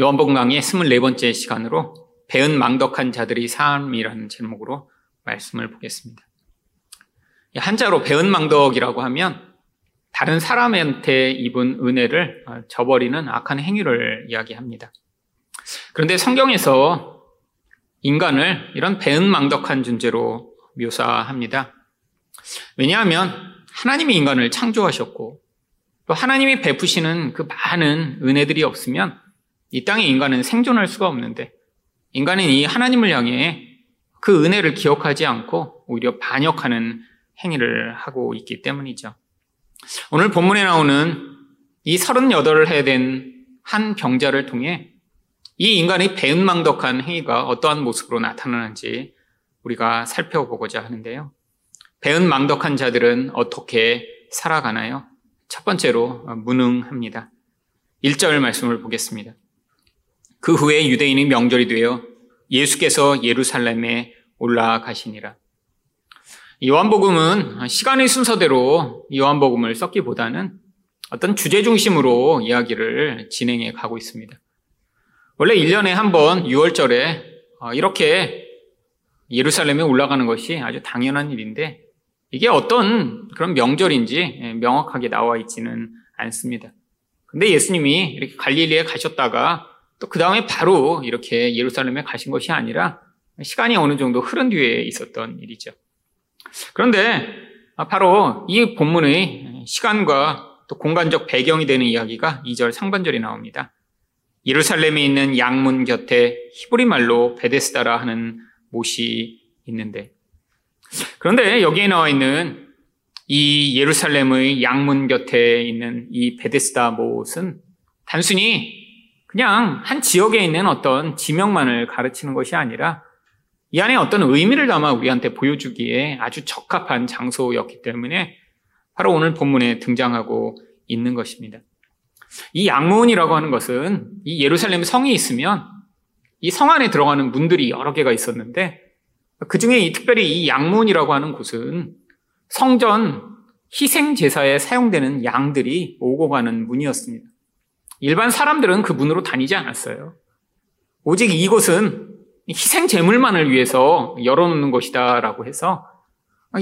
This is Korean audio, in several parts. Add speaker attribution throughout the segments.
Speaker 1: 요한복음 강의 24번째 시간으로 배은 망덕한 자들의 삶이라는 제목으로 말씀을 보겠습니다. 한자로 배은 망덕이라고 하면 다른 사람한테 입은 은혜를 저버리는 악한 행위를 이야기합니다. 그런데 성경에서 인간을 이런 배은 망덕한 존재로 묘사합니다. 왜냐하면 하나님이 인간을 창조하셨고 또 하나님이 베푸시는 그 많은 은혜들이 없으면 이 땅에 인간은 생존할 수가 없는데 인간은 이 하나님을 향해 그 은혜를 기억하지 않고 오히려 반역하는 행위를 하고 있기 때문이죠. 오늘 본문에 나오는 이 38해 된 한 병자를 통해 이 인간의 배은망덕한 행위가 어떠한 모습으로 나타나는지 우리가 살펴보고자 하는데요. 배은망덕한 자들은 어떻게 살아가나요? 첫 번째로 무능합니다. 1절 말씀을 보겠습니다. 그 후에 유대인의 명절이 되어 예수께서 예루살렘에 올라가시니라. 요한복음은 시간의 순서대로 요한복음을 썼기보다는 어떤 주제 중심으로 이야기를 진행해 가고 있습니다. 원래 1년에 한 번 6월절에 어, 이렇게 예루살렘에 올라가는 것이 아주 당연한 일인데 이게 어떤 그런 명절인지 명확하게 나와 있지는 않습니다. 근데 예수님이 이렇게 갈릴리에 가셨다가 또 그 다음에 바로 이렇게 예루살렘에 가신 것이 아니라 시간이 어느 정도 흐른 뒤에 있었던 일이죠. 그런데 바로 이 본문의 시간과 또 공간적 배경이 되는 이야기가 2절 상반절에 나옵니다. 예루살렘에 있는 양문 곁에 히브리 말로 베데스다라 하는 못이 있는데 그런데 여기에 나와 있는 이 예루살렘의 양문 곁에 있는 이 베데스다 못은 단순히 그냥 한 지역에 있는 어떤 지명만을 가르치는 것이 아니라 이 안에 어떤 의미를 담아 우리한테 보여주기에 아주 적합한 장소였기 때문에 바로 오늘 본문에 등장하고 있는 것입니다. 이 양문이라고 하는 것은 이 예루살렘 성이 있으면 이 성 안에 들어가는 문들이 여러 개가 있었는데 그 중에 이 특별히 이 양문이라고 하는 곳은 성전 희생 제사에 사용되는 양들이 오고 가는 문이었습니다. 일반 사람들은 그 문으로 다니지 않았어요. 오직 이곳은 희생 제물만을 위해서 열어놓는 것이다라고 해서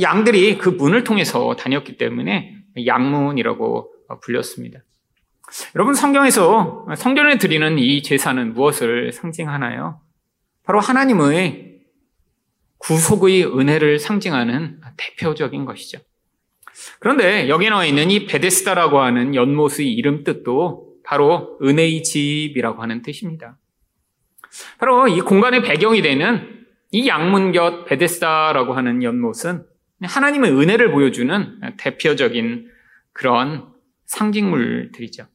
Speaker 1: 양들이 그 문을 통해서 다녔기 때문에 양문이라고 불렸습니다. 여러분 성경에서 성전에 드리는 이 제사는 무엇을 상징하나요? 바로 하나님의 구속의 은혜를 상징하는 대표적인 것이죠. 그런데 여기 나와 있는 이 베데스다라고 하는 연못의 이름 뜻도 바로 은혜의 집이라고 하는 뜻입니다. 바로 이 공간의 배경이 되는 이 양문 곁 베데스다라고 하는 연못은 하나님의 은혜를 보여주는 대표적인 그런 상징물들이죠.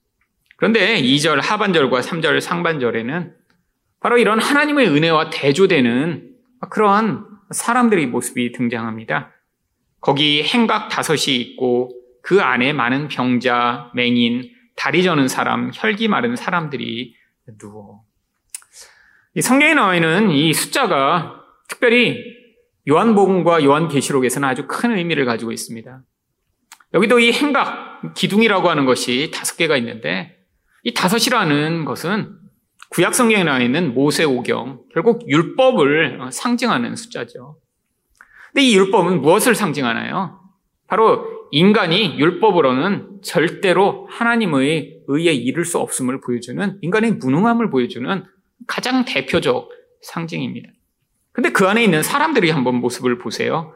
Speaker 1: 그런데 2절 하반절과 3절 상반절에는 바로 이런 하나님의 은혜와 대조되는 그러한 사람들의 모습이 등장합니다. 거기 행각 다섯이 있고 그 안에 많은 병자, 맹인, 다리 저는 사람, 혈기 마른 사람들이 누워. 이 성경에 나와 있는 이 숫자가 특별히 요한복음과 요한계시록에서는 아주 큰 의미를 가지고 있습니다. 여기도 이 행각, 기둥이라고 하는 것이 다섯 개가 있는데 이 다섯이라는 것은 구약 성경에 나와 있는 모세 오경, 결국 율법을 상징하는 숫자죠. 근데 이 율법은 무엇을 상징하나요? 바로 인간이 율법으로는 절대로 하나님의 의에 이를 수 없음을 보여주는 인간의 무능함을 보여주는 가장 대표적 상징입니다. 근데 그 안에 있는 사람들이 한번 모습을 보세요.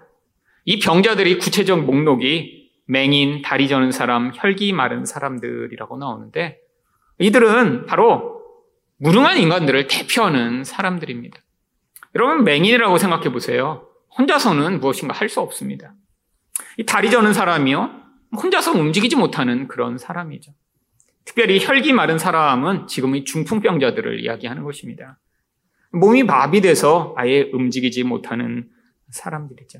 Speaker 1: 이 병자들이 구체적 목록이 맹인, 다리 저는 사람, 혈기 마른 사람들이라고 나오는데 이들은 바로 무능한 인간들을 대표하는 사람들입니다. 여러분 맹인이라고 생각해 보세요. 혼자서는 무엇인가 할 수 없습니다. 이 다리 저는 사람이요. 혼자서 움직이지 못하는 그런 사람이죠. 특별히 혈기 마른 사람은 지금의 중풍병자들을 이야기하는 것입니다. 몸이 마비돼서 아예 움직이지 못하는 사람들이죠.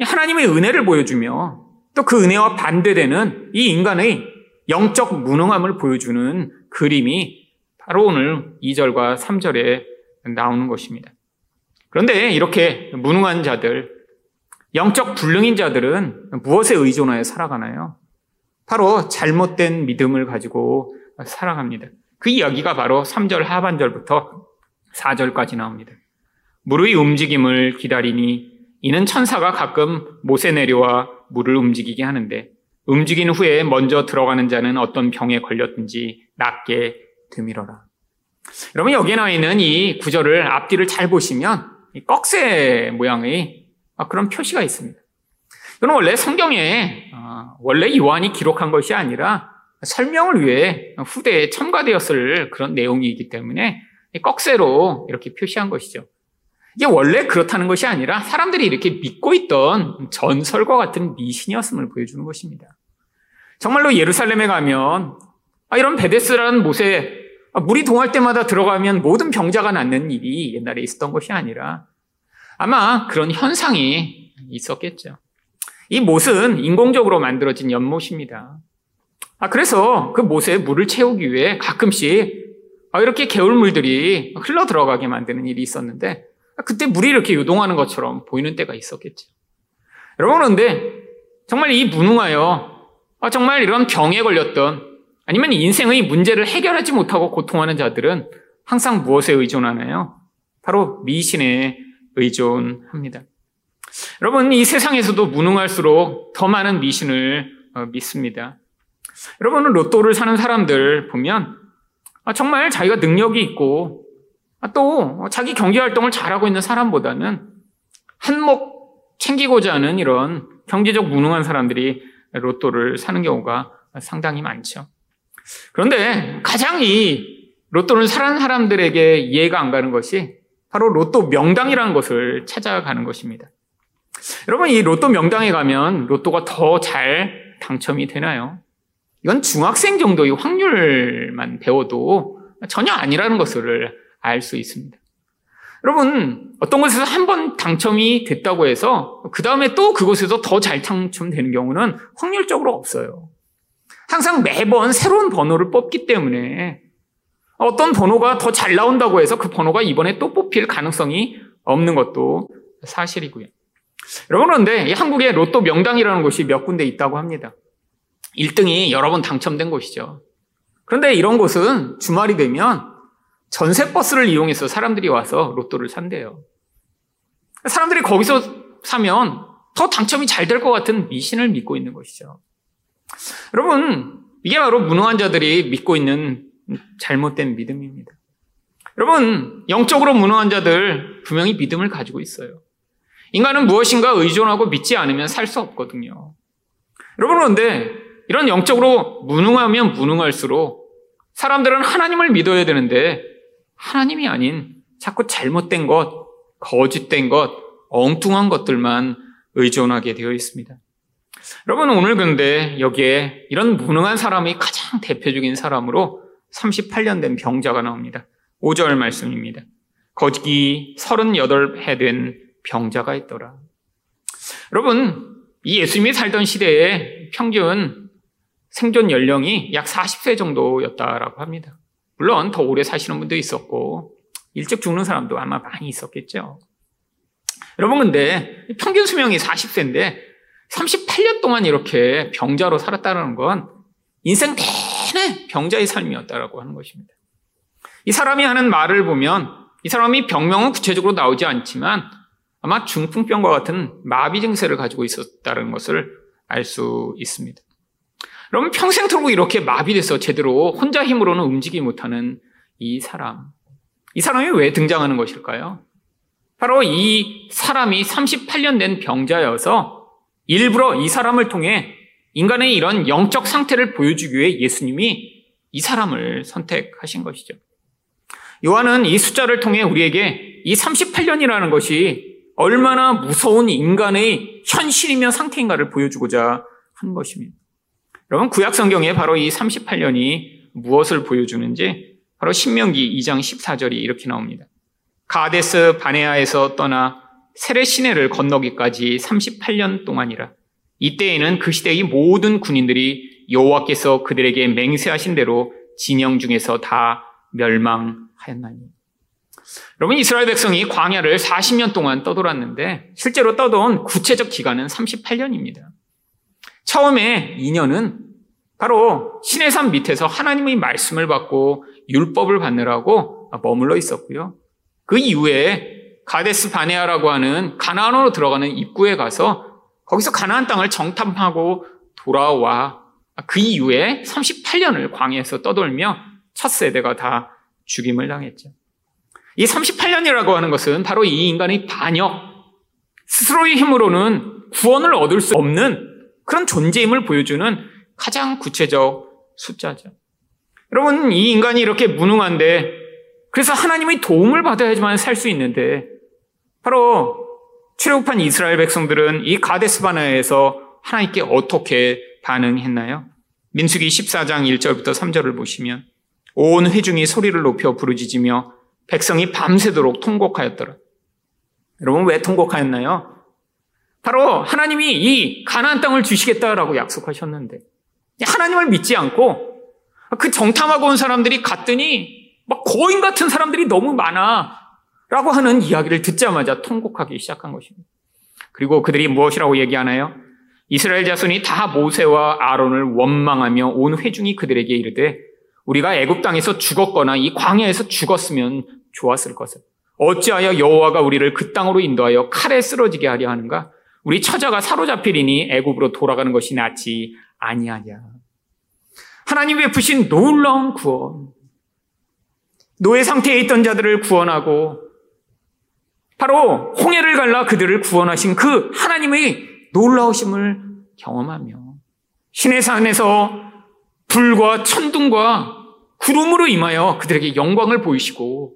Speaker 1: 하나님의 은혜를 보여주며 또 그 은혜와 반대되는 이 인간의 영적 무능함을 보여주는 그림이 바로 오늘 2절과 3절에 나오는 것입니다. 그런데 이렇게 무능한 자들, 영적 불능인 자들은 무엇에 의존하여 살아가나요? 바로 잘못된 믿음을 가지고 살아갑니다. 그 이야기가 바로 3절 하반절부터 4절까지 나옵니다. 물의 움직임을 기다리니 이는 천사가 가끔 못에 내려와 물을 움직이게 하는데 움직인 후에 먼저 들어가는 자는 어떤 병에 걸렸든지 낫게 되밀어라. 여러분 여기에 나와 있는 이 구절을 앞뒤를 잘 보시면 꺽쇠 모양의 그런 표시가 있습니다. 이건 원래 성경에 어, 원래 요한이 기록한 것이 아니라 설명을 위해 후대에 첨가되었을 그런 내용이기 때문에 꺽쇠로 이렇게 표시한 것이죠. 이게 원래 그렇다는 것이 아니라 사람들이 이렇게 믿고 있던 전설과 같은 미신이었음을 보여주는 것입니다. 정말로 예루살렘에 가면 아, 이런 베데스라는 못에 아, 물이 동할 때마다 들어가면 모든 병자가 낫는 일이 옛날에 있었던 것이 아니라 아마 그런 현상이 있었겠죠. 이 못은 인공적으로 만들어진 연못입니다. 아, 그래서 그 못에 물을 채우기 위해 가끔씩 아, 이렇게 개울물들이 흘러 들어가게 만드는 일이 있었는데 그때 물이 이렇게 요동하는 것처럼 보이는 때가 있었겠죠. 여러분 그런데 정말 이 무능하여 아, 정말 이런 병에 걸렸던 아니면 인생의 문제를 해결하지 못하고 고통하는 자들은 항상 무엇에 의존하나요? 바로 미신에 의존합니다. 여러분 이 세상에서도 무능할수록 더 많은 미신을 어, 믿습니다. 여러분은 로또를 사는 사람들 보면 아, 정말 자기가 능력이 있고 아, 또 자기 경제 활동을 잘하고 있는 사람보다는 한몫 챙기고자 하는 이런 경제적 무능한 사람들이 로또를 사는 경우가 상당히 많죠. 그런데 가장 이 로또를 사는 사람들에게 이해가 안 가는 것이 바로 로또 명당이라는 것을 찾아가는 것입니다. 여러분, 이 로또 명당에 가면 로또가 더 잘 당첨이 되나요? 이건 중학생 정도의 확률만 배워도 전혀 아니라는 것을 알 수 있습니다. 여러분, 어떤 곳에서 한 번 당첨이 됐다고 해서 그 다음에 또 그곳에서 더 잘 당첨되는 경우는 확률적으로 없어요. 항상 매번 새로운 번호를 뽑기 때문에 어떤 번호가 더 잘 나온다고 해서 그 번호가 이번에 또 뽑힐 가능성이 없는 것도 사실이고요. 여러분, 그런데 한국에 로또 명당이라는 곳이 몇 군데 있다고 합니다. 1등이 여러 번 당첨된 곳이죠. 그런데 이런 곳은 주말이 되면 전세 버스를 이용해서 사람들이 와서 로또를 산대요. 사람들이 거기서 사면 더 당첨이 잘 될 것 같은 미신을 믿고 있는 것이죠. 여러분, 이게 바로 무능한 자들이 믿고 있는 잘못된 믿음입니다. 여러분, 영적으로 무능한 자들 분명히 믿음을 가지고 있어요. 인간은 무엇인가 의존하고 믿지 않으면 살 수 없거든요. 여러분, 그런데 이런 영적으로 무능하면 무능할수록 사람들은 하나님을 믿어야 되는데 하나님이 아닌 자꾸 잘못된 것, 거짓된 것, 엉뚱한 것들만 의존하게 되어 있습니다. 여러분, 오늘 근데 여기에 이런 무능한 사람이 가장 대표적인 사람으로 38년 된 병자가 나옵니다. 5절 말씀입니다. 거기 38해 된 병자가 있더라. 여러분, 이 예수님이 살던 시대에 평균 생존 연령이 약 40세 정도였다라고 합니다. 물론 더 오래 사시는 분도 있었고 일찍 죽는 사람도 아마 많이 있었겠죠. 여러분 근데 평균 수명이 40세인데 38년 동안 이렇게 병자로 살았다는 건 인생 내내 병자의 삶이었다라고 하는 것입니다. 이 사람이 하는 말을 보면 이 사람이 병명은 구체적으로 나오지 않지만 아마 중풍병과 같은 마비 증세를 가지고 있었다는 것을 알 수 있습니다. 여러분 평생토록 이렇게 마비돼서 제대로 혼자 힘으로는 움직이지 못하는 이 사람. 이 사람이 왜 등장하는 것일까요? 바로 이 사람이 38년 된 병자여서 일부러 이 사람을 통해 인간의 이런 영적 상태를 보여주기 위해 예수님이 이 사람을 선택하신 것이죠. 요한은 이 숫자를 통해 우리에게 이 38년이라는 것이 얼마나 무서운 인간의 현실이며 상태인가를 보여주고자 한 것입니다. 여러분 구약 성경에 바로 이 38년이 무엇을 보여주는지 바로 신명기 2장 14절이 이렇게 나옵니다. 가데스 바네아에서 떠나 세레 시내를 건너기까지 38년 동안이라. 이때에는 그 시대의 모든 군인들이 여호와께서 그들에게 맹세하신 대로 진영 중에서 다 멸망하였나니. 여러분 이스라엘 백성이 광야를 40년 동안 떠돌았는데 실제로 떠돈 구체적 기간은 38년입니다. 처음에 2년은 바로 신의 산 밑에서 하나님의 말씀을 받고 율법을 받느라고 머물러 있었고요. 그 이후에 가데스 바네아라고 하는 가나안으로 들어가는 입구에 가서 거기서 가나안 땅을 정탐하고 돌아와 그 이후에 38년을 광야에서 떠돌며 첫 세대가 다 죽임을 당했죠. 이 38년이라고 하는 것은 바로 이 인간의 반역, 스스로의 힘으로는 구원을 얻을 수 없는 그런 존재임을 보여주는 가장 구체적 숫자죠. 여러분, 이 인간이 이렇게 무능한데, 그래서 하나님의 도움을 받아야지만 살 수 있는데, 바로 출애굽한 이스라엘 백성들은 이 가데스바나에서 하나님께 어떻게 반응했나요? 민수기 14장 1절부터 3절을 보시면 온 회중이 소리를 높여 부르짖으며 백성이 밤새도록 통곡하였더라. 여러분 왜 통곡하였나요? 바로 하나님이 이 가나안 땅을 주시겠다라고 약속하셨는데 하나님을 믿지 않고 그 정탐하고 온 사람들이 갔더니 막 고인 같은 사람들이 너무 많아 라고 하는 이야기를 듣자마자 통곡하기 시작한 것입니다. 그리고 그들이 무엇이라고 얘기하나요? 이스라엘 자손이 다 모세와 아론을 원망하며 온 회중이 그들에게 이르되 우리가 애굽 땅에서 죽었거나 이 광야에서 죽었으면 좋았을 것을. 어찌하여 여호와가 우리를 그 땅으로 인도하여 칼에 쓰러지게 하려 하는가? 우리 처자가 사로잡히리니 애굽으로 돌아가는 것이 낫지 아니하냐. 하나님 베푸신 놀라운 구원. 노예 상태에 있던 자들을 구원하고 바로 홍해를 갈라 그들을 구원하신 그 하나님의 놀라우심을 경험하며 신의 산에서 불과 천둥과 구름으로 임하여 그들에게 영광을 보이시고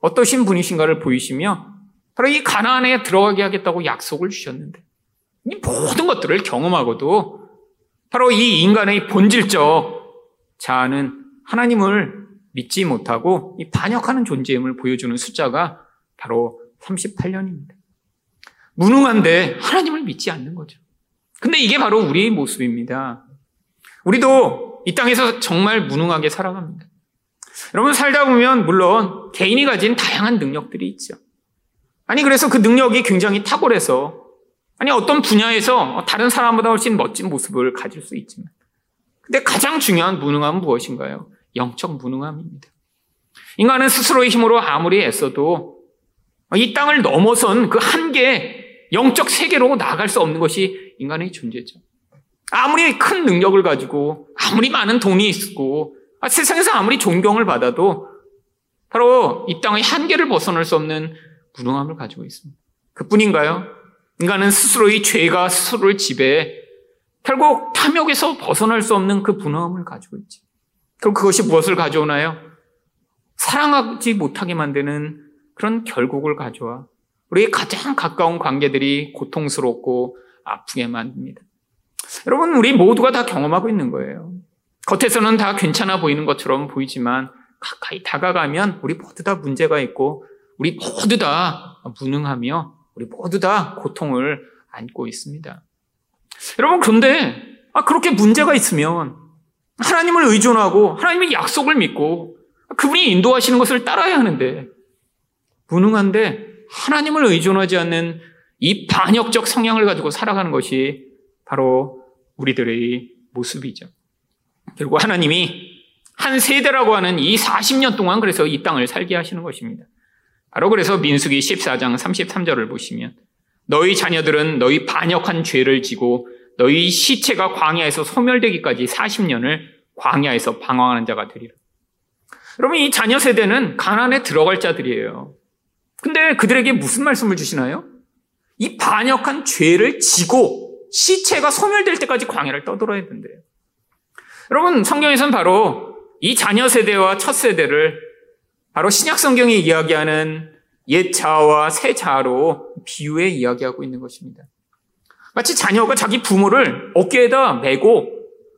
Speaker 1: 어떠신 분이신가를 보이시며 바로 이 가나안에 들어가게 하겠다고 약속을 주셨는데 이 모든 것들을 경험하고도 바로 이 인간의 본질적 자아는 하나님을 믿지 못하고 이 반역하는 존재임을 보여주는 숫자가 바로 38년입니다. 무능한데 하나님을 믿지 않는 거죠. 근데 이게 바로 우리의 모습입니다. 우리도 이 땅에서 정말 무능하게 살아갑니다. 여러분 살다 보면 물론 개인이 가진 다양한 능력들이 있죠. 아니 그래서 그 능력이 굉장히 탁월해서 아니 어떤 분야에서 다른 사람보다 훨씬 멋진 모습을 가질 수 있지만 근데 가장 중요한 무능함은 무엇인가요? 영적 무능함입니다. 인간은 스스로의 힘으로 아무리 애써도 이 땅을 넘어선 그 한계, 영적 세계로 나아갈 수 없는 것이 인간의 존재죠. 아무리 큰 능력을 가지고, 아무리 많은 돈이 있고, 아, 세상에서 아무리 존경을 받아도 바로 이 땅의 한계를 벗어날 수 없는 무능함을 가지고 있습니다. 그 뿐인가요? 인간은 스스로의 죄가 스스로를 지배해 결국 탐욕에서 벗어날 수 없는 그 분함을 가지고 있지. 그럼 그것이 무엇을 가져오나요? 사랑하지 못하게 만드는 그런 결국을 가져와 우리 가장 가까운 관계들이 고통스럽고 아프게 만듭니다. 여러분, 우리 모두가 다 경험하고 있는 거예요. 겉에서는 다 괜찮아 보이는 것처럼 보이지만 가까이 다가가면 우리 모두 다 문제가 있고 우리 모두 다 무능하며 우리 모두 다 고통을 안고 있습니다. 여러분, 그런데 아, 그렇게 문제가 있으면 하나님을 의존하고 하나님의 약속을 믿고 그분이 인도하시는 것을 따라야 하는데 무능한데 하나님을 의존하지 않는 이 반역적 성향을 가지고 살아가는 것이 바로 우리들의 모습이죠. 결국 하나님이 한 세대라고 하는 이 40년 동안 그래서 이 땅을 살게 하시는 것입니다. 바로 그래서 민수기 14장 33절을 보시면 너희 자녀들은 너희 반역한 죄를 지고 너희 시체가 광야에서 소멸되기까지 40년을 광야에서 방황하는 자가 되리라. 여러분 이 자녀 세대는 가난에 들어갈 자들이에요. 근데 그들에게 무슨 말씀을 주시나요? 이 반역한 죄를 지고 시체가 소멸될 때까지 광야를 떠돌아야 된대요. 여러분 성경에서는 바로 이 자녀 세대와 첫 세대를 바로 신약 성경이 이야기하는 옛 자아와 새 자아로 비유해 이야기하고 있는 것입니다. 마치 자녀가 자기 부모를 어깨에다 메고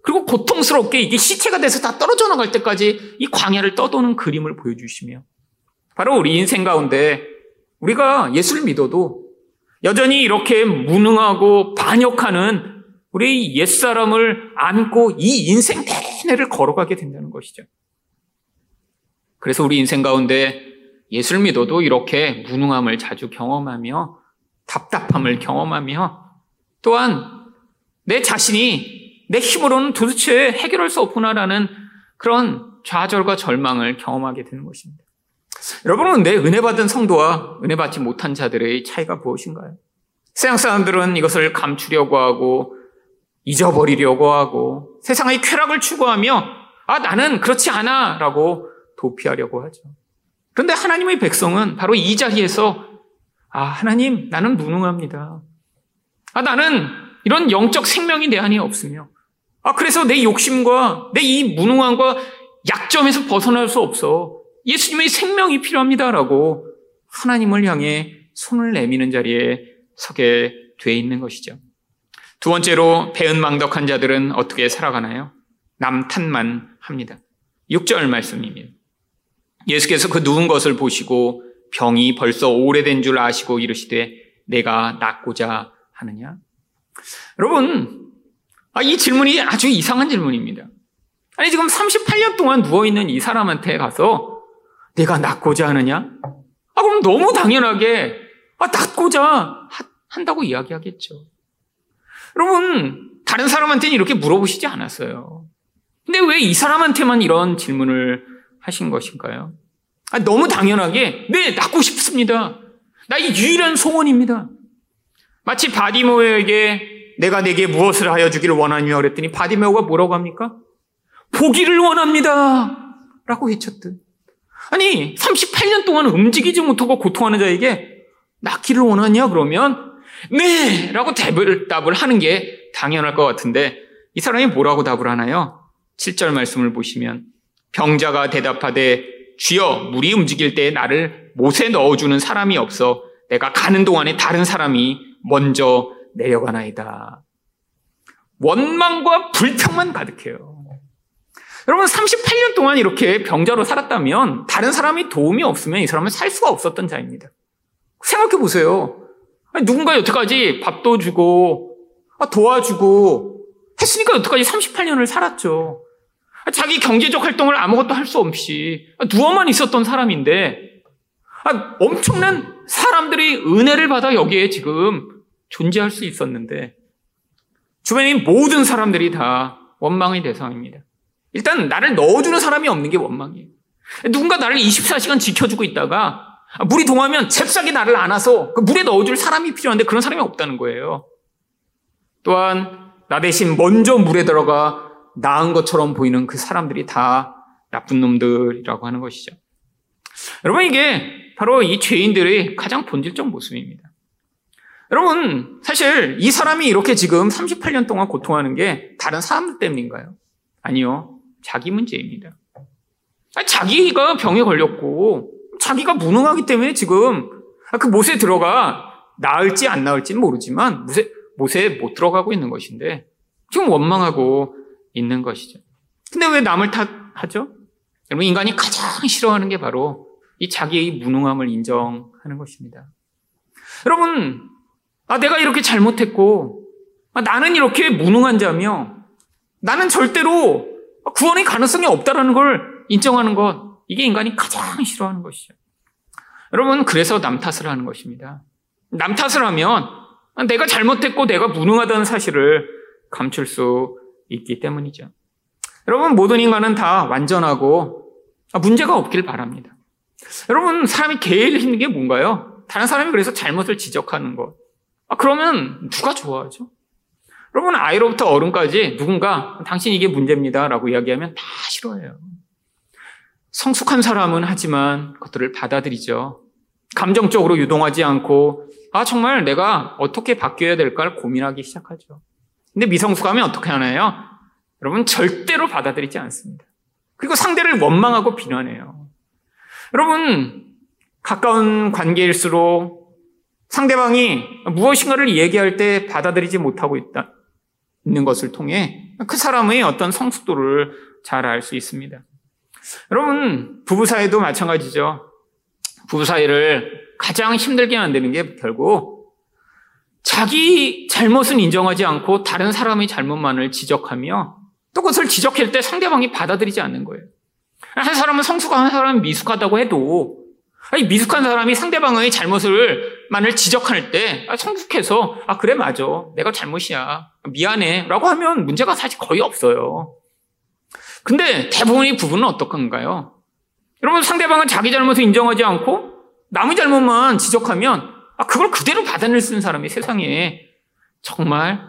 Speaker 1: 그리고 고통스럽게 이게 시체가 돼서 다 떨어져 나갈 때까지 이 광야를 떠도는 그림을 보여주시며 바로 우리 인생 가운데 우리가 예수를 믿어도 여전히 이렇게 무능하고 반역하는 우리 옛사람을 안고 이 인생 내내를 걸어가게 된다는 것이죠. 그래서 우리 인생 가운데 예수를 믿어도 이렇게 무능함을 자주 경험하며 답답함을 경험하며 또한 내 자신이 내 힘으로는 도대체 해결할 수 없구나라는 그런 좌절과 절망을 경험하게 되는 것입니다. 여러분은 근데 은혜 받은 성도와 은혜 받지 못한 자들의 차이가 무엇인가요? 세상 사람들은 이것을 감추려고 하고 잊어버리려고 하고 세상의 쾌락을 추구하며 아 나는 그렇지 않아라고 도피하려고 하죠. 그런데 하나님의 백성은 바로 이 자리에서 아 하나님 나는 무능합니다. 아 나는 이런 영적 생명이 내 안에 없으며 아 그래서 내 욕심과 내 이 무능함과 약점에서 벗어날 수 없어. 예수님의 생명이 필요합니다라고 하나님을 향해 손을 내미는 자리에 서게 돼 있는 것이죠. 두 번째로 배은망덕한 자들은 어떻게 살아가나요? 남탓만 합니다. 6절 말씀입니다. 예수께서 그 누운 것을 보시고 병이 벌써 오래된 줄 아시고 이르시되 내가 낫고자 하느냐? 여러분, 아, 이 질문이 아주 이상한 질문입니다. 아니, 지금 38년 동안 누워있는 이 사람한테 가서 내가 낫고자 하느냐? 아, 그럼 너무 당연하게, 아, 낫고자 한다고 이야기하겠죠. 여러분, 다른 사람한테는 이렇게 물어보시지 않았어요. 근데 왜 이 사람한테만 이런 질문을 하신 것인가요? 아, 너무 당연하게, 네, 낫고 싶습니다. 나의 유일한 소원입니다. 마치 바디모에게 내가 내게 무엇을 하여 주기를 원하냐 그랬더니 바디모가 뭐라고 합니까? 보기를 원합니다. 라고 외쳤듯. 아니, 38년 동안 움직이지 못하고 고통하는 자에게 낫기를 원하냐? 그러면 네! 라고 답을, 답을 하는 게 당연할 것 같은데 이 사람이 뭐라고 답을 하나요? 7절 말씀을 보시면 병자가 대답하되 주여 물이 움직일 때 나를 못에 넣어주는 사람이 없어 내가 가는 동안에 다른 사람이 먼저 내려가나이다. 원망과 불평만 가득해요. 여러분 38년 동안 이렇게 병자로 살았다면 다른 사람이 도움이 없으면 이 사람은 살 수가 없었던 자입니다. 생각해 보세요. 누군가 여태까지 밥도 주고 아, 도와주고 했으니까 여태까지 38년을 살았죠. 자기 경제적 활동을 아무것도 할 수 없이 누워만 있었던 사람인데 아, 엄청난 사람들이 은혜를 받아 여기에 지금 존재할 수 있었는데 있는 모든 사람들이 다 원망의 대상입니다. 일단 나를 넣어주는 사람이 없는 게 원망이에요. 누군가 나를 24시간 지켜주고 있다가 물이 동하면 잽싸게 나를 안아서 그 물에 넣어줄 사람이 필요한데 그런 사람이 없다는 거예요. 또한 나 대신 먼저 물에 들어가 나은 것처럼 보이는 그 사람들이 다 나쁜 놈들이라고 하는 것이죠. 여러분 이게 바로 이 죄인들의 가장 본질적 모습입니다. 여러분 사실 이 사람이 이렇게 지금 38년 동안 고통하는 게 다른 사람들 때문인가요? 아니요. 자기 문제입니다. 자기가 병에 걸렸고 자기가 무능하기 때문에 지금 그 못에 들어가 나을지 안 나을지는 모르지만 못에, 못에 못 들어가고 있는 것인데 지금 원망하고 있는 것이죠. 근데 왜 남을 탓하죠? 여러분 인간이 가장 싫어하는 게 바로 이 자기의 무능함을 인정하는 것입니다. 여러분 아 내가 이렇게 잘못했고 아, 나는 이렇게 무능한 자며 나는 절대로 구원의 가능성이 없다라는 걸 인정하는 것 이게 인간이 가장 싫어하는 것이죠. 여러분 그래서 남 탓을 하는 것입니다. 남 탓을 하면 내가 잘못했고 내가 무능하다는 사실을 감출 수 있기 때문이죠. 여러분 모든 인간은 다 완전하고 문제가 없길 바랍니다. 여러분 사람이 제일 힘든 게 뭔가요? 다른 사람이 그래서 잘못을 지적하는 것. 아, 그러면 누가 좋아하죠? 여러분 아이로부터 어른까지 누군가 당신 이게 문제입니다 라고 이야기하면 다 싫어해요. 성숙한 사람은 하지만 그것들을 받아들이죠. 감정적으로 유동하지 않고 아 정말 내가 어떻게 바뀌어야 될까를 고민하기 시작하죠. 근데 미성숙하면 어떻게 하나요? 여러분 절대로 받아들이지 않습니다. 그리고 상대를 원망하고 비난해요. 여러분 가까운 관계일수록 상대방이 무엇인가를 얘기할 때 받아들이지 못하고 있다 있는 것을 통해 그 사람의 어떤 성숙도를 잘 알 수 있습니다. 여러분 부부 사이도 마찬가지죠. 부부 사이를 가장 힘들게 만드는 게 결국 자기 잘못은 인정하지 않고 다른 사람의 잘못만을 지적하며 또 그것을 지적할 때 상대방이 받아들이지 않는 거예요. 한 사람은 성숙한 한 사람은 미숙하다고 해도 아니, 미숙한 사람이 상대방의 잘못을 만을 지적할 때 아, 성숙해서 아 그래 맞아 내가 잘못이야 미안해라고 하면 문제가 사실 거의 없어요. 근데 대부분의 부분은 어떡한가요? 여러분 상대방은 자기 잘못을 인정하지 않고 남의 잘못만 지적하면 아 그걸 그대로 받아낼 수 있는 사람이 세상에 정말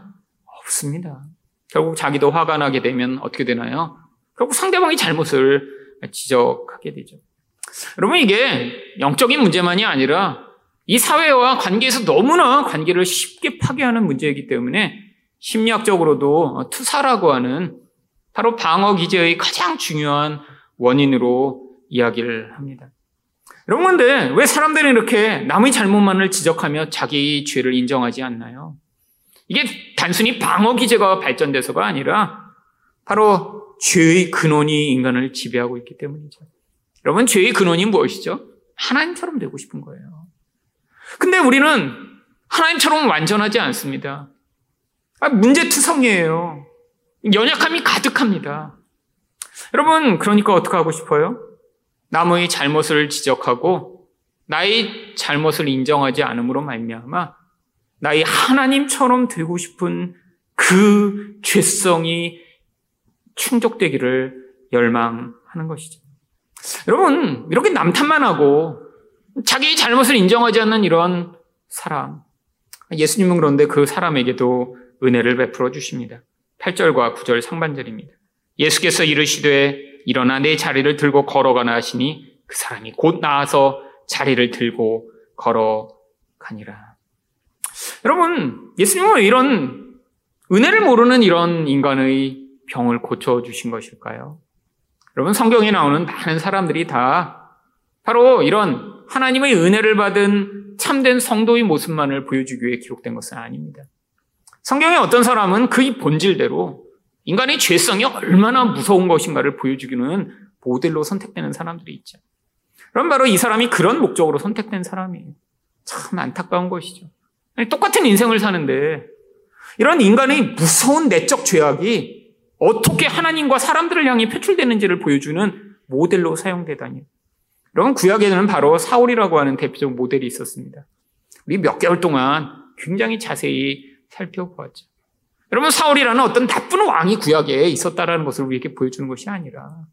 Speaker 1: 없습니다. 결국 자기도 화가 나게 되면 어떻게 되나요? 결국 상대방의 잘못을 지적하게 되죠. 여러분 이게 영적인 문제만이 아니라 이 사회와 관계에서 너무나 관계를 쉽게 파괴하는 문제이기 때문에 심리학적으로도 투사라고 하는 바로 방어 기제의 가장 중요한 원인으로 이야기를 합니다. 여러분, 근데 왜 사람들은 이렇게 남의 잘못만을 지적하며 자기 죄를 인정하지 않나요? 이게 단순히 방어 기제가 발전돼서가 아니라 바로 죄의 근원이 인간을 지배하고 있기 때문이죠. 여러분, 죄의 근원이 무엇이죠? 하나님처럼 되고 싶은 거예요. 근데 우리는 하나님처럼 완전하지 않습니다. 아, 문제투성이에요. 연약함이 가득합니다. 여러분, 그러니까 어떻게 하고 싶어요? 남의 잘못을 지적하고 나의 잘못을 인정하지 않음으로 말미암아 나의 하나님처럼 되고 싶은 그 죄성이 충족되기를 열망하는 것이죠. 여러분, 이렇게 남탓만 하고 자기 잘못을 인정하지 않는 이런 사람. 예수님은 그런데 그 사람에게도 은혜를 베풀어 주십니다. 8절과 9절 상반절입니다. 예수께서 이르시되 일어나 내 자리를 들고 걸어가나 하시니 그 사람이 곧 나와서 자리를 들고 걸어가니라. 여러분, 예수님은 이런 은혜를 모르는 이런 인간의 병을 고쳐주신 것일까요? 여러분, 성경에 나오는 많은 사람들이 다 바로 이런 하나님의 은혜를 받은 참된 성도의 모습만을 보여주기 위해 기록된 것은 아닙니다. 성경에 어떤 사람은 그의 본질대로 인간의 죄성이 얼마나 무서운 것인가를 보여주기는 모델로 선택되는 사람들이 있죠. 그럼 바로 이 사람이 그런 목적으로 선택된 사람이에요. 참 안타까운 것이죠. 똑같은 인생을 사는데 이런 인간의 무서운 내적 죄악이 어떻게 하나님과 사람들을 향해 표출되는지를 보여주는 모델로 사용되다니. 이런 구약에는 바로 사울이라고 하는 대표적 모델이 있었습니다. 우리 몇 개월 동안 굉장히 자세히 살펴보았죠. 여러분 사울이라는 어떤 나쁜 왕이 구약에 있었다라는 것을 우리에게 보여주는 것이 아니라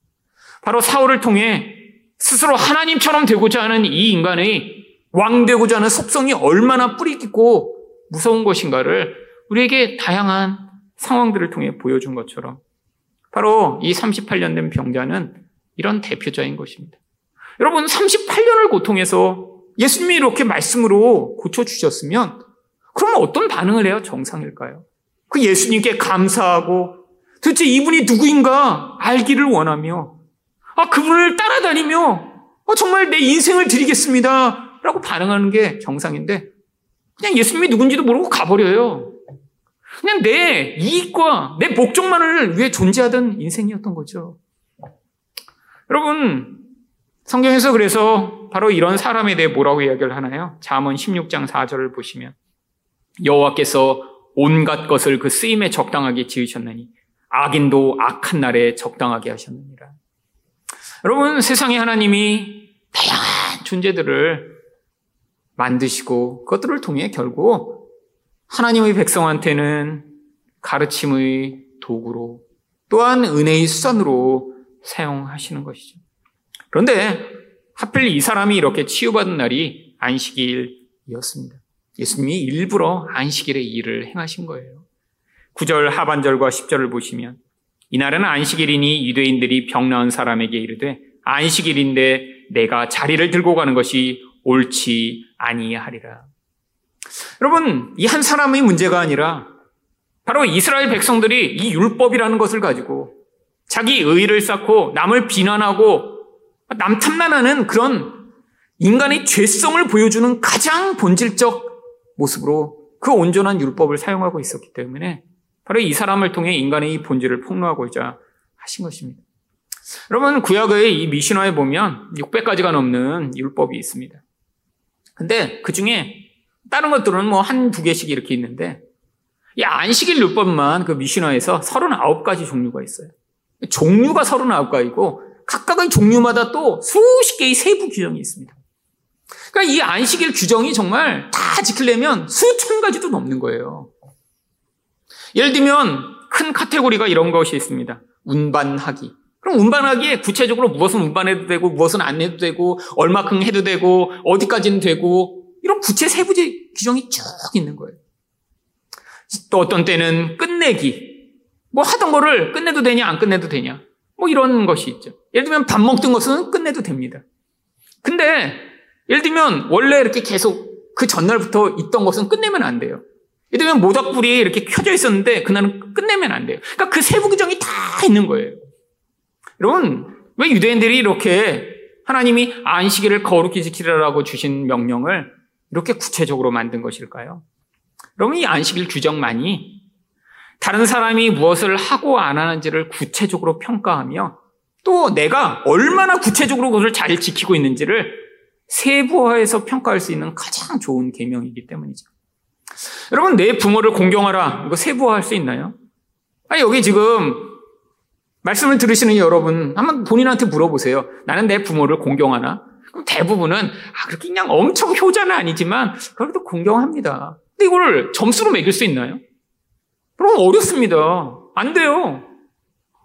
Speaker 1: 바로 사울을 통해 스스로 하나님처럼 되고자 하는 이 인간의 왕 되고자 하는 섭성이 얼마나 뿌리 깊고 무서운 것인가를 우리에게 다양한 상황들을 통해 보여준 것처럼 바로 이 38년 된 병자는 이런 대표자인 것입니다. 여러분 38년을 고통해서 예수님이 이렇게 말씀으로 고쳐주셨으면 그러면 어떤 반응을 해야 정상일까요? 그 예수님께 감사하고 도대체 이분이 누구인가 알기를 원하며 아 그분을 따라다니며 아, 정말 내 인생을 드리겠습니다 라고 반응하는 게 정상인데 그냥 예수님이 누군지도 모르고 가버려요. 그냥 내 이익과 내 목적만을 위해 존재하던 인생이었던 거죠. 여러분 성경에서 그래서 바로 이런 사람에 대해 뭐라고 이야기를 하나요? 잠언 16장 4절을 보시면 여호와께서 온갖 것을 그 쓰임에 적당하게 지으셨나니 악인도 악한 날에 적당하게 하셨느니라. 여러분 세상에 하나님이 다양한 존재들을 만드시고 그것들을 통해 결국 하나님의 백성한테는 가르침의 도구로 또한 은혜의 수단으로 사용하시는 것이죠. 그런데 하필 이 사람이 이렇게 치유받은 날이 안식일이었습니다. 예수님이 일부러 안식일에 일을 행하신 거예요. 9절 하반절과 10절을 보시면 이날은 안식일이니 유대인들이 병 나은 사람에게 이르되 안식일인데 내가 자리를 들고 가는 것이 옳지 아니하리라. 여러분, 이 한 사람의 문제가 아니라 바로 이스라엘 백성들이 이 율법이라는 것을 가지고 자기 의를 쌓고 남을 비난하고 남 탐난하는 그런 인간의 죄성을 보여주는 가장 본질적 모습으로 그 온전한 율법을 사용하고 있었기 때문에 바로 이 사람을 통해 인간의 본질을 폭로하고자 하신 것입니다. 여러분, 구약의 이 미신화에 보면 600가지가 넘는 율법이 있습니다. 근데 그 중에 다른 것들은 뭐 한 두 개씩 이렇게 있는데 이 안식일 율법만 그 미신화에서 39가지 종류가 있어요. 종류가 39가지고 각각의 종류마다 또 수십 개의 세부 규정이 있습니다. 그러니까 이 안식일 규정이 정말 다 지키려면 수천 가지도 넘는 거예요. 예를 들면 큰 카테고리가 이런 것이 있습니다. 운반하기. 그럼 운반하기에 구체적으로 무엇은 운반해도 되고 무엇은 안 해도 되고 얼마큼 해도 되고 어디까지는 되고 이런 구체 세부적 규정이 쭉 있는 거예요. 또 어떤 때는 끝내기. 뭐 하던 거를 끝내도 되냐 안 끝내도 되냐. 뭐 이런 것이 있죠. 예를 들면 밥 먹던 것은 끝내도 됩니다. 근데 예를 들면 원래 이렇게 계속 그 전날부터 있던 것은 끝내면 안 돼요. 예를 들면 모닥불이 이렇게 켜져 있었는데 그날은 끝내면 안 돼요. 그러니까 그 세부 규정이 다 있는 거예요. 여러분, 왜 유대인들이 이렇게 하나님이 안식일을 거룩히 지키라고 주신 명령을 이렇게 구체적으로 만든 것일까요? 여러분, 이 안식일 규정만이 다른 사람이 무엇을 하고 안 하는지를 구체적으로 평가하며 또 내가 얼마나 구체적으로 그것을 잘 지키고 있는지를 세부화해서 평가할 수 있는 가장 좋은 계명이기 때문이죠. 여러분, 내 부모를 공경하라. 이거 세부화할 수 있나요? 아니, 여기 지금 말씀을 들으시는 여러분, 한번 본인한테 물어보세요. 나는 내 부모를 공경하나? 그럼 대부분은, 아, 그렇게 그냥 엄청 효자는 아니지만, 그래도 공경합니다. 근데 이걸 점수로 매길 수 있나요? 그럼 어렵습니다. 안 돼요.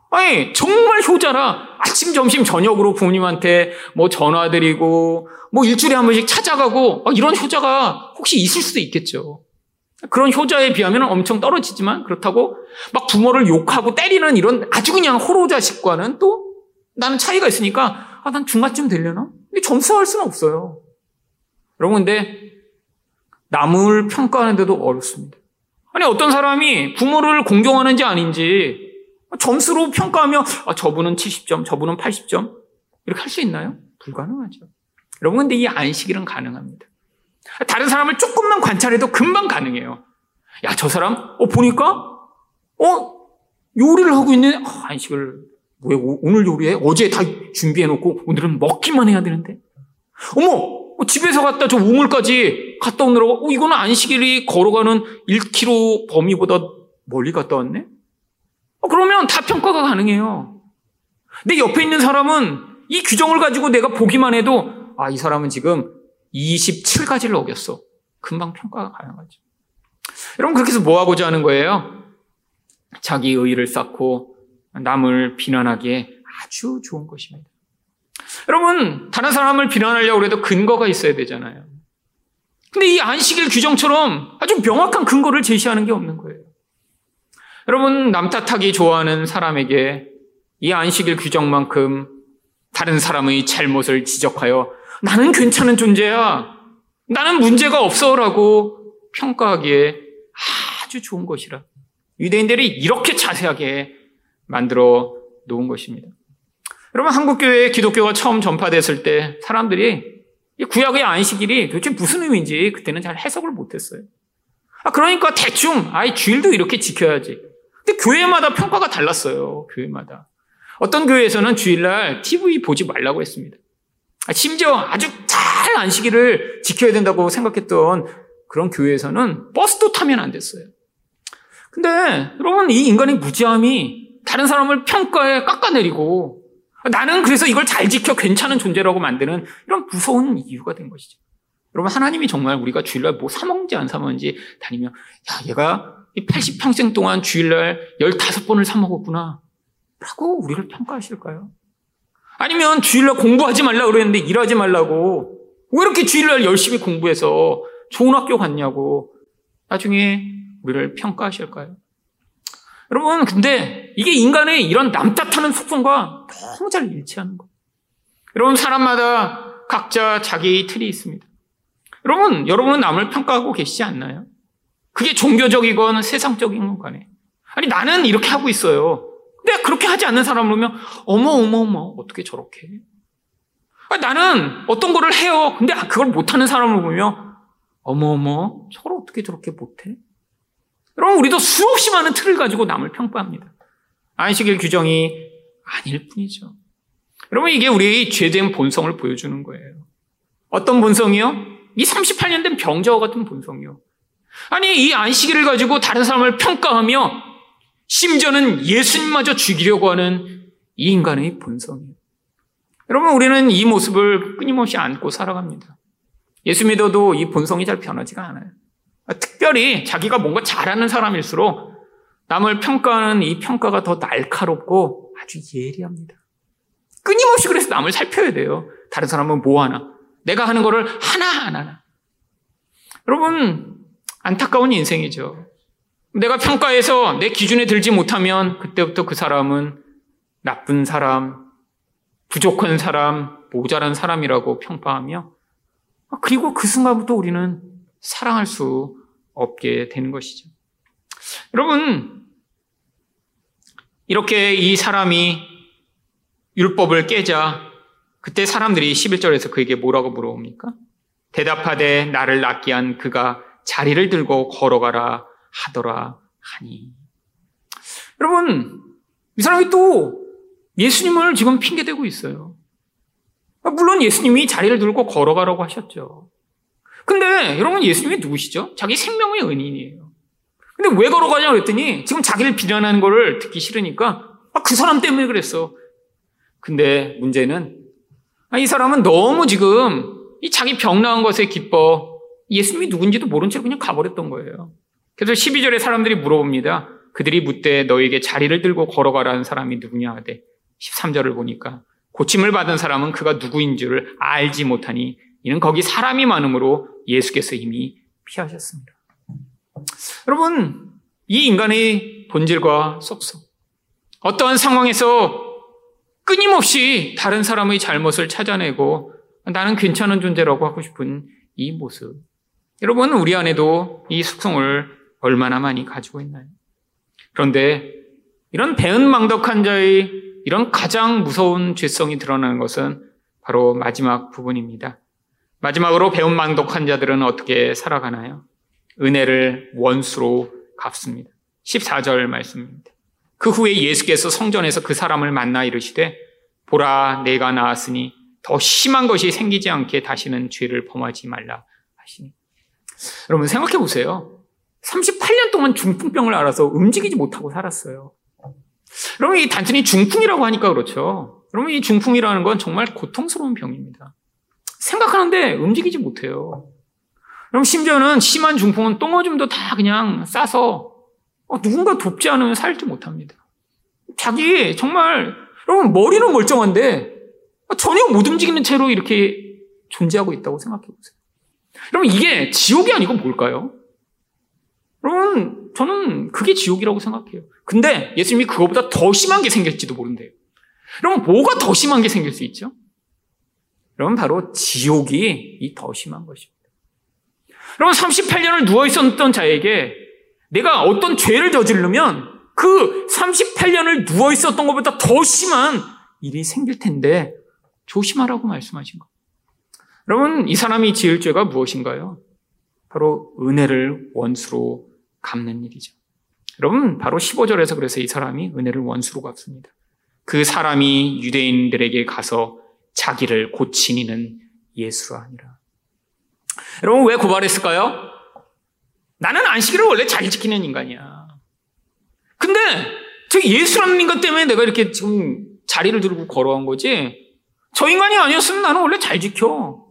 Speaker 1: 아니, 정말 효자라 아침, 점심, 저녁으로 부모님한테 뭐 전화드리고, 뭐 일주일에 한 번씩 찾아가고, 아, 이런 효자가 혹시 있을 수도 있겠죠. 그런 효자에 비하면 엄청 떨어지지만 그렇다고 막 부모를 욕하고 때리는 이런 아주 그냥 호로자식과는 또 나는 차이가 있으니까 아, 난 중간쯤 되려나? 근데 점수할 수는 없어요. 여러분, 근데 남을 평가하는데도 어렵습니다. 아니, 어떤 사람이 부모를 공경하는지 아닌지 점수로 평가하며 아, 저분은 70점, 저분은 80점 이렇게 할 수 있나요? 불가능하죠. 여러분, 근데 이 안식일은 가능합니다. 다른 사람을 조금만 관찰해도 금방 가능해요. 야, 저 사람, 어, 보니까, 어, 요리를 하고 있네. 아, 안식을, 왜 오늘 요리해? 어제 다 준비해놓고 오늘은 먹기만 해야 되는데. 어머, 어, 집에서 갔다 저 우물까지 갔다 오느라고, 어, 이거는 안식일이 걸어가는 1km 범위보다 멀리 갔다 왔네? 어, 그러면 다 평가가 가능해요. 내 옆에 있는 사람은 이 규정을 가지고 내가 보기만 해도, 아, 이 사람은 지금 27가지를 어겼어. 금방 평가가 가능하죠. 여러분, 그렇게 해서 뭐 하고자 하는 거예요? 자기 의의를 쌓고 남을 비난하기에 아주 좋은 것입니다. 여러분, 다른 사람을 비난하려고 해도 근거가 있어야 되잖아요. 근데 이 안식일 규정처럼 아주 명확한 근거를 제시하는 게 없는 거예요. 여러분, 남 탓하기 좋아하는 사람에게 이 안식일 규정만큼 다른 사람의 잘못을 지적하여 나는 괜찮은 존재야. 나는 문제가 없어 라고 평가하기에 아주 좋은 것이라. 유대인들이 이렇게 자세하게 만들어 놓은 것입니다. 여러분, 한국교회에 기독교가 처음 전파됐을 때 사람들이 구약의 안식일이 도대체 무슨 의미인지 그때는 잘 해석을 못했어요. 아, 그러니까 대충, 아이, 주일도 이렇게 지켜야지. 근데 교회마다 평가가 달랐어요. 교회마다. 어떤 교회에서는 주일날 TV 보지 말라고 했습니다. 아, 심지어 아주 잘 안식일을 지켜야 된다고 생각했던 그런 교회에서는 버스도 타면 안 됐어요. 근데 여러분 이 인간의 무지함이 다른 사람을 평가에 깎아내리고 나는 그래서 이걸 잘 지켜 괜찮은 존재라고 만드는 이런 무서운 이유가 된 것이죠. 여러분 하나님이 정말 우리가 주일날 뭐 사먹는지 안 사먹는지 다니며 야 얘가 80평생 동안 주일날 15번을 사먹었구나 라고 우리를 평가하실까요? 아니면 주일날 공부하지 말라고 그랬는데 일하지 말라고. 왜 이렇게 주일날 열심히 공부해서 좋은 학교 갔냐고. 나중에 우리를 평가하실까요? 여러분, 근데 이게 인간의 이런 남탓하는 속성과 너무 잘 일치하는 거예요. 여러분, 사람마다 각자 자기 틀이 있습니다. 여러분, 여러분은 남을 평가하고 계시지 않나요? 그게 종교적이건 세상적인 건 간에. 아니, 나는 이렇게 하고 있어요. 근데 그렇게 하지 않는 사람을 보면 어머 어머 어머 어떻게 저렇게? 아니, 나는 어떤 거를 해요. 근데 그걸 못하는 사람을 보면 어머 어머 저걸 어떻게 저렇게 못해? 여러분 우리도 수없이 많은 틀을 가지고 남을 평가합니다. 안식일 규정이 아닐 뿐이죠. 여러분 이게 우리의 죄된 본성을 보여주는 거예요. 어떤 본성이요? 이 38년 된 병자와 같은 본성이요. 아니 이 안식일을 가지고 다른 사람을 평가하며 심지어는 예수님마저 죽이려고 하는 이 인간의 본성이에요. 여러분, 우리는 이 모습을 끊임없이 안고 살아갑니다. 예수 믿어도 이 본성이 잘 변하지가 않아요. 특별히 자기가 뭔가 잘하는 사람일수록 남을 평가하는 이 평가가 더 날카롭고 아주 예리합니다. 끊임없이 그래서 남을 살펴야 돼요. 다른 사람은 뭐 하나? 내가 하는 거를 하나 안 하나. 여러분, 안타까운 인생이죠. 내가 평가해서 내 기준에 들지 못하면 그때부터 그 사람은 나쁜 사람, 부족한 사람, 모자란 사람이라고 평가하며 그리고 그 순간부터 우리는 사랑할 수 없게 되는 것이죠. 여러분, 이렇게 이 사람이 율법을 깨자 그때 사람들이 11절에서 그에게 뭐라고 물어옵니까? 대답하되 나를 낫게 한 그가 자리를 들고 걸어가라 하더라 하니. 여러분, 이 사람이 또 예수님을 지금 핑계대고 있어요. 물론 예수님이 자리를 들고 걸어가라고 하셨죠. 근데 여러분 예수님이 누구시죠? 자기 생명의 은인이에요. 근데 왜 걸어가냐 그랬더니 지금 자기를 비난하는 거를 듣기 싫으니까 아, 그 사람 때문에 그랬어. 근데 문제는 아, 이 사람은 너무 지금 이 자기 병 나은 것에 기뻐 예수님이 누군지도 모른 채 그냥 가버렸던 거예요. 그래서 12절에 사람들이 물어봅니다. 그들이 묻되 너에게 자리를 들고 걸어가라는 사람이 누구냐 하되 13절을 보니까 고침을 받은 사람은 그가 누구인 줄을 알지 못하니 이는 거기 사람이 많으므로 예수께서 이미 피하셨습니다. 여러분, 이 인간의 본질과 속성. 어떠한 상황에서 끊임없이 다른 사람의 잘못을 찾아내고 나는 괜찮은 존재라고 하고 싶은 이 모습. 여러분, 우리 안에도 이 속성을 얼마나 많이 가지고 있나요? 그런데 이런 배은망덕한 자의 이런 가장 무서운 죄성이 드러나는 것은 바로 마지막 부분입니다. 마지막으로 배은망덕한 자들은 어떻게 살아가나요? 은혜를 원수로 갚습니다. 14절 말씀입니다. 그 후에 예수께서 성전에서 그 사람을 만나 이르시되 보라 내가 나았으니 더 심한 것이 생기지 않게 다시는 죄를 범하지 말라 하시니 여러분 생각해 보세요. 38년 동안 중풍병을 알아서 움직이지 못하고 살았어요. 여러분 이 단순히 중풍이라고 하니까 그렇죠. 여러분 이 중풍이라는 건 정말 고통스러운 병입니다. 생각하는데 움직이지 못해요. 그럼 심지어는 심한 중풍은 똥오줌도 다 그냥 싸서 어, 누군가 돕지 않으면 살지 못합니다. 자기 정말 여러분 머리는 멀쩡한데 전혀 못 움직이는 채로 이렇게 존재하고 있다고 생각해 보세요. 여러분 이게 지옥이 아니고 뭘까요? 여러분 저는 그게 지옥이라고 생각해요. 근데 예수님이 그거보다 더 심한 게 생길지도 모른대요. 여러분 뭐가 더 심한 게 생길 수 있죠? 여러분 바로 지옥이 이 더 심한 것입니다. 여러분 38년을 누워 있었던 자에게 내가 어떤 죄를 저지르면 그 38년을 누워 있었던 것보다 더 심한 일이 생길 텐데 조심하라고 말씀하신 것. 여러분 이 사람이 지을 죄가 무엇인가요? 바로 은혜를 원수로 갚는 일이죠. 여러분 바로 15절에서 그래서 이 사람이 은혜를 원수로 갚습니다. 그 사람이 유대인들에게 가서 자기를 고치니는 예수가 아니라. 여러분 왜 고발했을까요? 나는 안식일을 원래 잘 지키는 인간이야. 근데 저 예수라는 인간 때문에 내가 이렇게 지금 자리를 들고 걸어간 거지. 저 인간이 아니었으면 나는 원래 잘 지켜.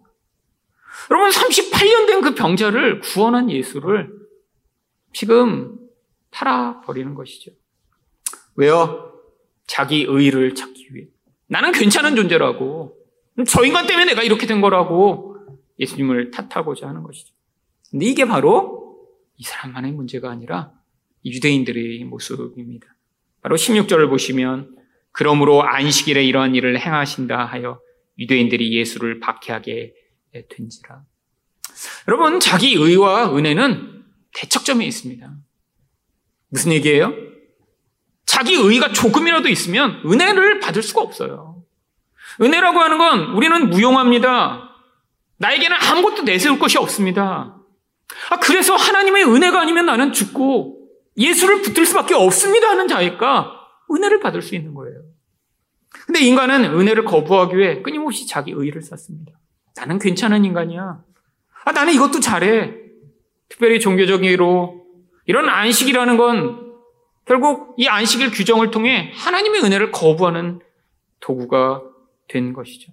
Speaker 1: 여러분 38년 된 그 병자를 구원한 예수를 지금 팔아 버리는 것이죠. 왜요? 자기 의를 찾기 위해. 나는 괜찮은 존재라고. 저 인간 때문에 내가 이렇게 된 거라고 예수님을 탓하고자 하는 것이죠. 근데 이게 바로 이 사람만의 문제가 아니라 유대인들의 모습입니다. 바로 16절을 보시면 그러므로 안식일에 이러한 일을 행하신다 하여 유대인들이 예수를 박해하게 된지라. 여러분, 자기 의와 은혜는 대척점에 있습니다. 무슨 얘기예요? 자기 의가 조금이라도 있으면 은혜를 받을 수가 없어요. 은혜라고 하는 건 우리는 무용합니다. 나에게는 아무것도 내세울 것이 없습니다. 아, 그래서 하나님의 은혜가 아니면 나는 죽고 예수를 붙들 수밖에 없습니다 하는 자니까 은혜를 받을 수 있는 거예요. 근데 인간은 은혜를 거부하기 위해 끊임없이 자기 의를 쌓습니다. 나는 괜찮은 인간이야. 아, 나는 이것도 잘해. 특별히 종교적으로 이런 안식이라는 건 결국 이 안식일 규정을 통해 하나님의 은혜를 거부하는 도구가 된 것이죠.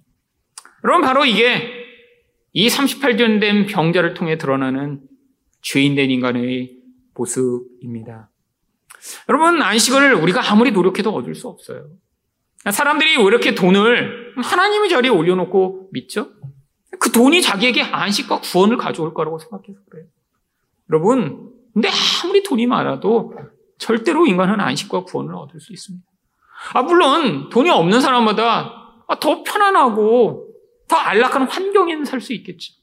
Speaker 1: 여러분, 바로 이게 이 38년 된 병자를 통해 드러나는 죄인된 인간의 모습입니다. 여러분, 안식을 우리가 아무리 노력해도 얻을 수 없어요. 사람들이 왜 이렇게 돈을 하나님의 자리에 올려놓고 믿죠? 그 돈이 자기에게 안식과 구원을 가져올 거라고 생각해서 그래요. 여러분, 근데 아무리 돈이 많아도 절대로 인간은 안식과 구원을 얻을 수 있습니다. 아, 물론 돈이 없는 사람마다 더 편안하고 더 안락한 환경에는 살 수 있겠죠.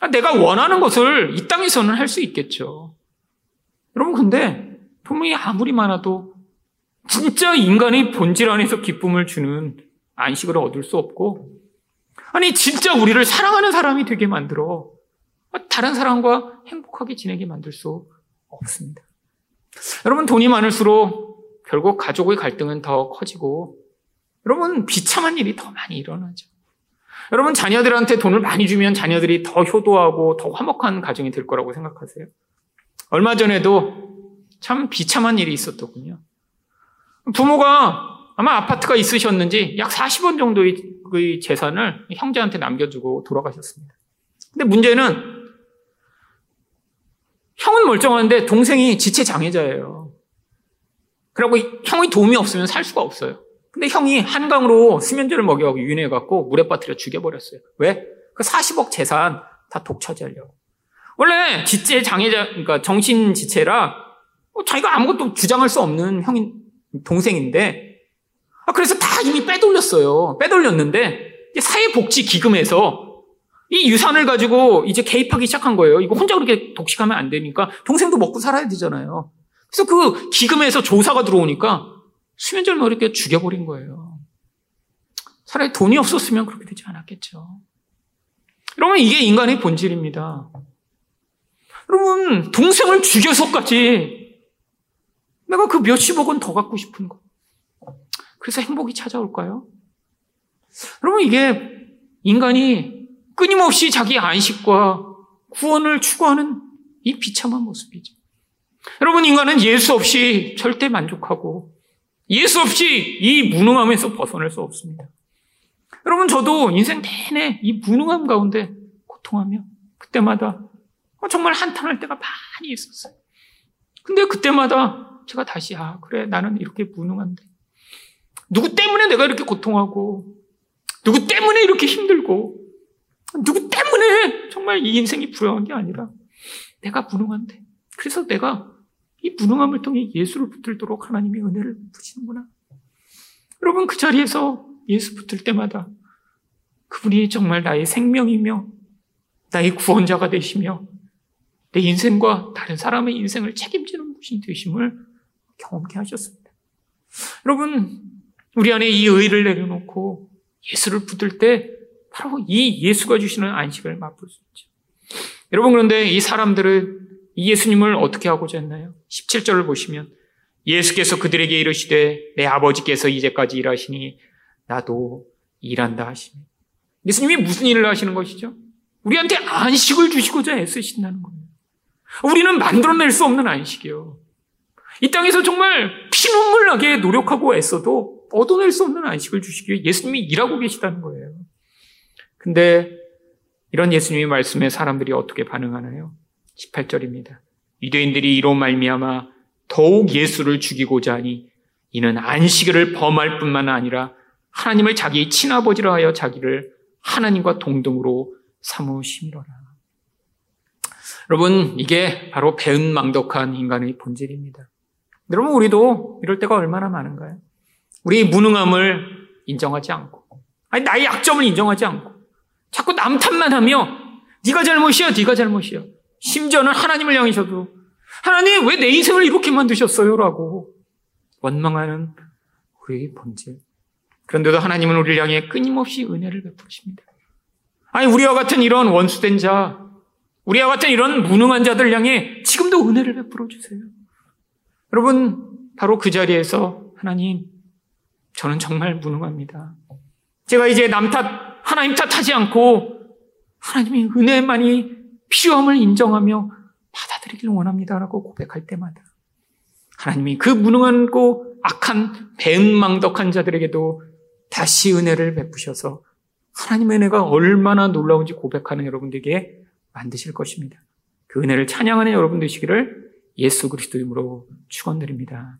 Speaker 1: 아, 내가 원하는 것을 이 땅에서는 할 수 있겠죠. 여러분, 근데 돈이 아무리 많아도 진짜 인간의 본질 안에서 기쁨을 주는 안식을 얻을 수 없고, 아니, 진짜 우리를 사랑하는 사람이 되게 만들어 다른 사람과 행복하게 지내게 만들 수 없습니다. 여러분, 돈이 많을수록 결국 가족의 갈등은 더 커지고, 여러분, 비참한 일이 더 많이 일어나죠. 여러분, 자녀들한테 돈을 많이 주면 자녀들이 더 효도하고 더 화목한 가정이 될 거라고 생각하세요? 얼마 전에도 참 비참한 일이 있었더군요. 부모가 아마 아파트가 있으셨는지 약 40원 정도의 그 재산을 형제한테 남겨주고 돌아가셨습니다. 근데 문제는 형은 멀쩡한데 동생이 지체 장애자예요. 그리고 형의 도움이 없으면 살 수가 없어요. 근데 형이 한강으로 수면제를 먹여갖고 유인해갖고 물에 빠뜨려 죽여버렸어요. 왜? 그 40억 재산 다 독차지하려고. 원래 지체 장애자, 그러니까 정신 지체라 뭐 자기가 아무것도 주장할 수 없는 형인, 동생인데, 아, 그래서 다 이미 빼돌렸어요. 빼돌렸는데, 사회복지기금에서 이 유산을 가지고 이제 개입하기 시작한 거예요. 이거 혼자 그렇게 독식하면 안 되니까 동생도 먹고 살아야 되잖아요. 그래서 그 기금에서 조사가 들어오니까 수면제를 어렵게 죽여버린 거예요. 차라리 돈이 없었으면 그렇게 되지 않았겠죠. 여러분, 이게 인간의 본질입니다. 여러분, 동생을 죽여서까지 내가 그 몇십억 원 더 갖고 싶은 거. 그래서 행복이 찾아올까요? 여러분, 이게 인간이 끊임없이 자기 안식과 구원을 추구하는 이 비참한 모습이죠. 여러분, 인간은 예수 없이 절대 만족하고 예수 없이 이 무능함에서 벗어날 수 없습니다. 여러분, 저도 인생 내내 이 무능함 가운데 고통하며 그때마다 정말 한탄할 때가 많이 있었어요. 근데 그때마다 제가 다시, 아, 그래, 나는 이렇게 무능한데. 누구 때문에 내가 이렇게 고통하고, 누구 때문에 이렇게 힘들고, 누구 때문에 정말 이 인생이 불행한 게 아니라, 내가 무능한데. 그래서 내가 이 무능함을 통해 예수를 붙들도록 하나님이 은혜를 부시는구나. 여러분 그 자리에서 예수 붙을 때마다 그분이 정말 나의 생명이며 나의 구원자가 되시며 내 인생과 다른 사람의 인생을 책임지는 분이 되심을 경험케 하셨습니다. 여러분 우리 안에 이 의를 내려놓고 예수를 붙들 때 바로 이 예수가 주시는 안식을 맛볼 수 있죠. 여러분 그런데 이 사람들은 이 예수님을 어떻게 하고자 했나요? 17절을 보시면 예수께서 그들에게 이르시되 내 아버지께서 이제까지 일하시니 나도 일한다 하시니 예수님이 무슨 일을 하시는 것이죠? 우리한테 안식을 주시고자 애쓰신다는 겁니다. 우리는 만들어낼 수 없는 안식이요. 이 땅에서 정말 피눈물 나게 노력하고 애써도 얻어낼 수 없는 안식을 주시기 위해 예수님이 일하고 계시다는 거예요. 근데 이런 예수님의 말씀에 사람들이 어떻게 반응하나요? 18절입니다. 유대인들이 이로 말미암아 더욱 예수를 죽이고자 하니 이는 안식일을 범할 뿐만 아니라 하나님을 자기의 친아버지라 하여 자기를 하나님과 동등으로 삼으심이로라. 여러분, 이게 바로 배은망덕한 인간의 본질입니다. 여러분, 우리도 이럴 때가 얼마나 많은가요? 우리 무능함을 인정하지 않고, 아니 나의 약점을 인정하지 않고, 자꾸 남 탓만 하며 네가 잘못이야, 네가 잘못이야. 심지어는 하나님을 향해서도 하나님 왜 내 인생을 이렇게 만드셨어요? 라고 원망하는 우리의 본질. 그런데도 하나님은 우리를 향해 끊임없이 은혜를 베푸십니다. 아니 우리와 같은 이런 원수된 자, 우리와 같은 이런 무능한 자들 향해 지금도 은혜를 베풀어 주세요. 여러분 바로 그 자리에서 하나님 저는 정말 무능합니다. 제가 이제 남 탓, 하나님 탓하지 않고 하나님의 은혜만이 필요함을 인정하며 받아들이기를 원합니다라고 고백할 때마다 하나님이 그 무능하고 악한 배은망덕한 자들에게도 다시 은혜를 베푸셔서 하나님의 은혜가 얼마나 놀라운지 고백하는 여러분 되게 만드실 것입니다. 그 은혜를 찬양하는 여러분 되시기를 예수 그리스도 이름으로 축원드립니다.